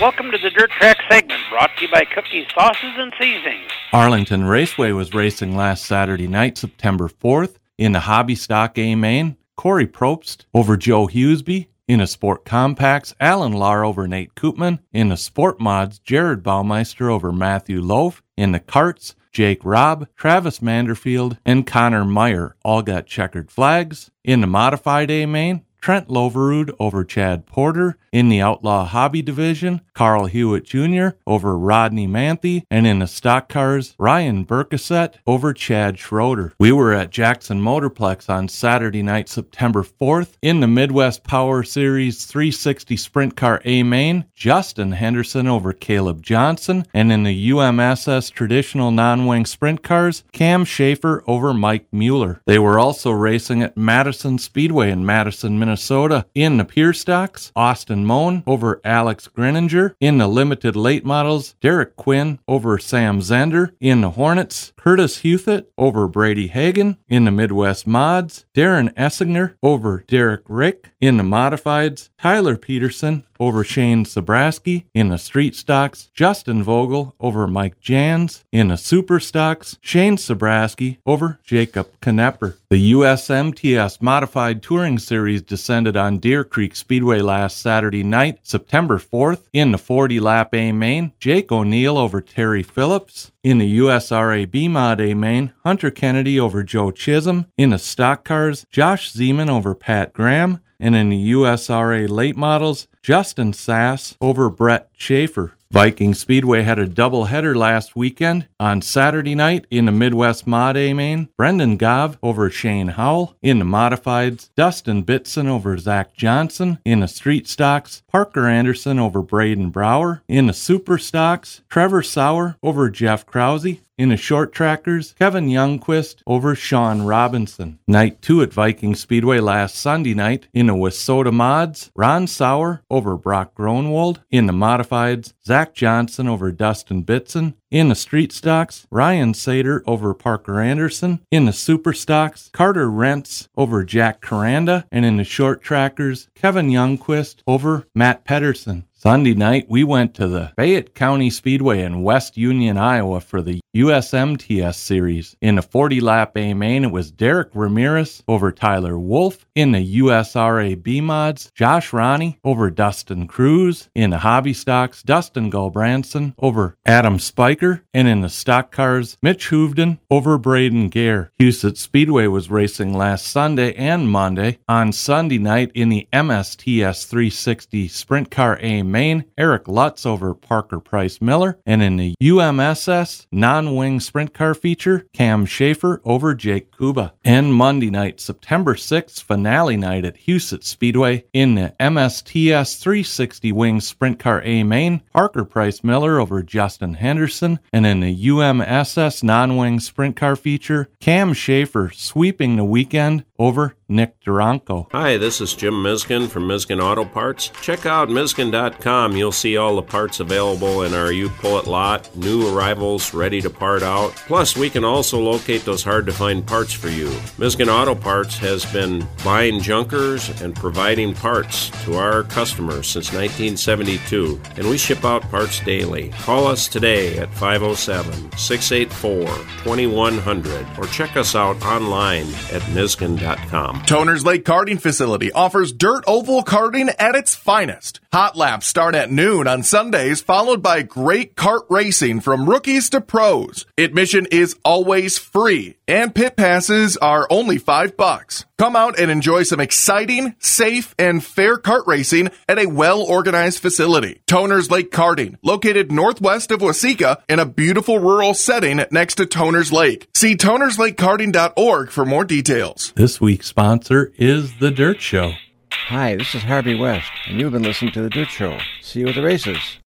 Welcome to the Dirt Track segment, brought to you by Cookies, Sauces, and Seasonings. Arlington Raceway was racing last Saturday night, September 4th, in the Hobby Stock A main. Corey Probst over Joe Hughesby. In a Sport Compacts, Alan Lar over Nate Koopman. In the Sport Mods, Jared Baumeister over Matthew Loaf. In the Karts, Jake Robb, Travis Manderfield, and Connor Meyer all got checkered flags. In the Modified A main, Trent Loverud over Chad Porter. In the Outlaw Hobby Division, Carl Hewitt Jr. over Rodney Manthe. And in the Stock Cars, Ryan Burkasset over Chad Schroeder. We were at Jackson Motorplex on Saturday night, September 4th. In the Midwest Power Series 360 Sprint Car A main, Justin Henderson over Caleb Johnson. And in the UMSS Traditional Non-Wing Sprint Cars, Cam Schaefer over Mike Mueller. They were also racing at Madison Speedway in Madison, Minnesota. In the Pure Stocks, Austin Moan over Alex Greninger. In the Limited Late Models, Derek Quinn over Sam Zander. In the Hornets, Curtis Hewthett over Brady Hagan. In the Midwest Mods, Darren Essinger over Derek Rick. In the Modifieds, Tyler Peterson over Shane Sabraski. In the Street Stocks, Justin Vogel over Mike Jans. In the Super Stocks, Shane Sabraski over Jacob Knepper. The USMTS Modified Touring Series descended on Deer Creek Speedway last Saturday night, September 4th. In the 40 lap A main, Jake O'Neill over Terry Phillips. In the USRA B Mod A main, Hunter Kennedy over Joe Chisholm. In the stock cars, Josh Zeman over Pat Graham. And in the USRA late models, Justin Sass over Brett Schaefer. Viking Speedway had a doubleheader last weekend. On Saturday night in the Midwest Mod A main, Brendan Gov over Shane Howell. In the Modifieds, Dustin Bitson over Zach Johnson. In the Street Stocks, Parker Anderson over Braden Brower. In the Super Stocks, Trevor Sauer over Jeff Krause. In the short trackers, Kevin Youngquist over Sean Robinson. Night 2 at Viking Speedway last Sunday night. In the Wissota Mods, Ron Sauer over Brock Gronwald. In the Modifieds, Zach Johnson over Dustin Bitson. In the Street Stocks, Ryan Sater over Parker Anderson. In the Super Stocks, Carter Rents over Jack Caranda. And in the short trackers, Kevin Youngquist over Matt Pedersen. Sunday night, we went to the Fayette County Speedway in West Union, Iowa for the USMTS Series. In the 40 lap A main, it was Derek Ramirez over Tyler Wolf. In the USRA B mods, Josh Ronnie over Dustin Cruz. In the hobby stocks, Dustin Gulbranson over Adam Spiker. And in the stock cars, Mitch Hoovden over Braden Gare. Huset's Speedway was racing last Sunday and Monday. On Sunday night in the MSTS 360 Sprint Car A main, Eric Lutz over Parker Price Miller. And in the UMSS non wing sprint car feature, Cam Schaefer over Jake Kuba. And Monday night, September 6th, finale night at Huset's Speedway in the MSTS 360 wing sprint car A main, Parker Price Miller over Justin Henderson. And in the UMSS non wing sprint car feature, Cam Schaefer sweeping the weekend over Nick Duranko. Hi, this is Jim Miskin from Miskin Auto Parts. Check out Miskin.com. You'll see all the parts available in our U Pull It lot, new arrivals ready to part out. Plus, we can also locate those hard to find parts for you. Miskin Auto Parts has been buying junkers and providing parts to our customers since 1972, and we ship out parts daily. Call us today at 507 684 2100 or check us out online at Miskin.com. Toners Lake Karting Facility offers dirt oval karting at its finest. Hot laps start at noon on Sundays, followed by great kart racing from rookies to pros. Admission is always free, and pit passes are only five bucks. Come out and enjoy some exciting, safe, and fair kart racing at a well organized facility. Toners Lake Karting, located northwest of Waseca in a beautiful rural setting next to Toners Lake. See tonerslakekarting.org for more details. Week's sponsor is The Dirt Show. Hi, this is Harvey West, and you've been listening to The Dirt Show. See you at the races.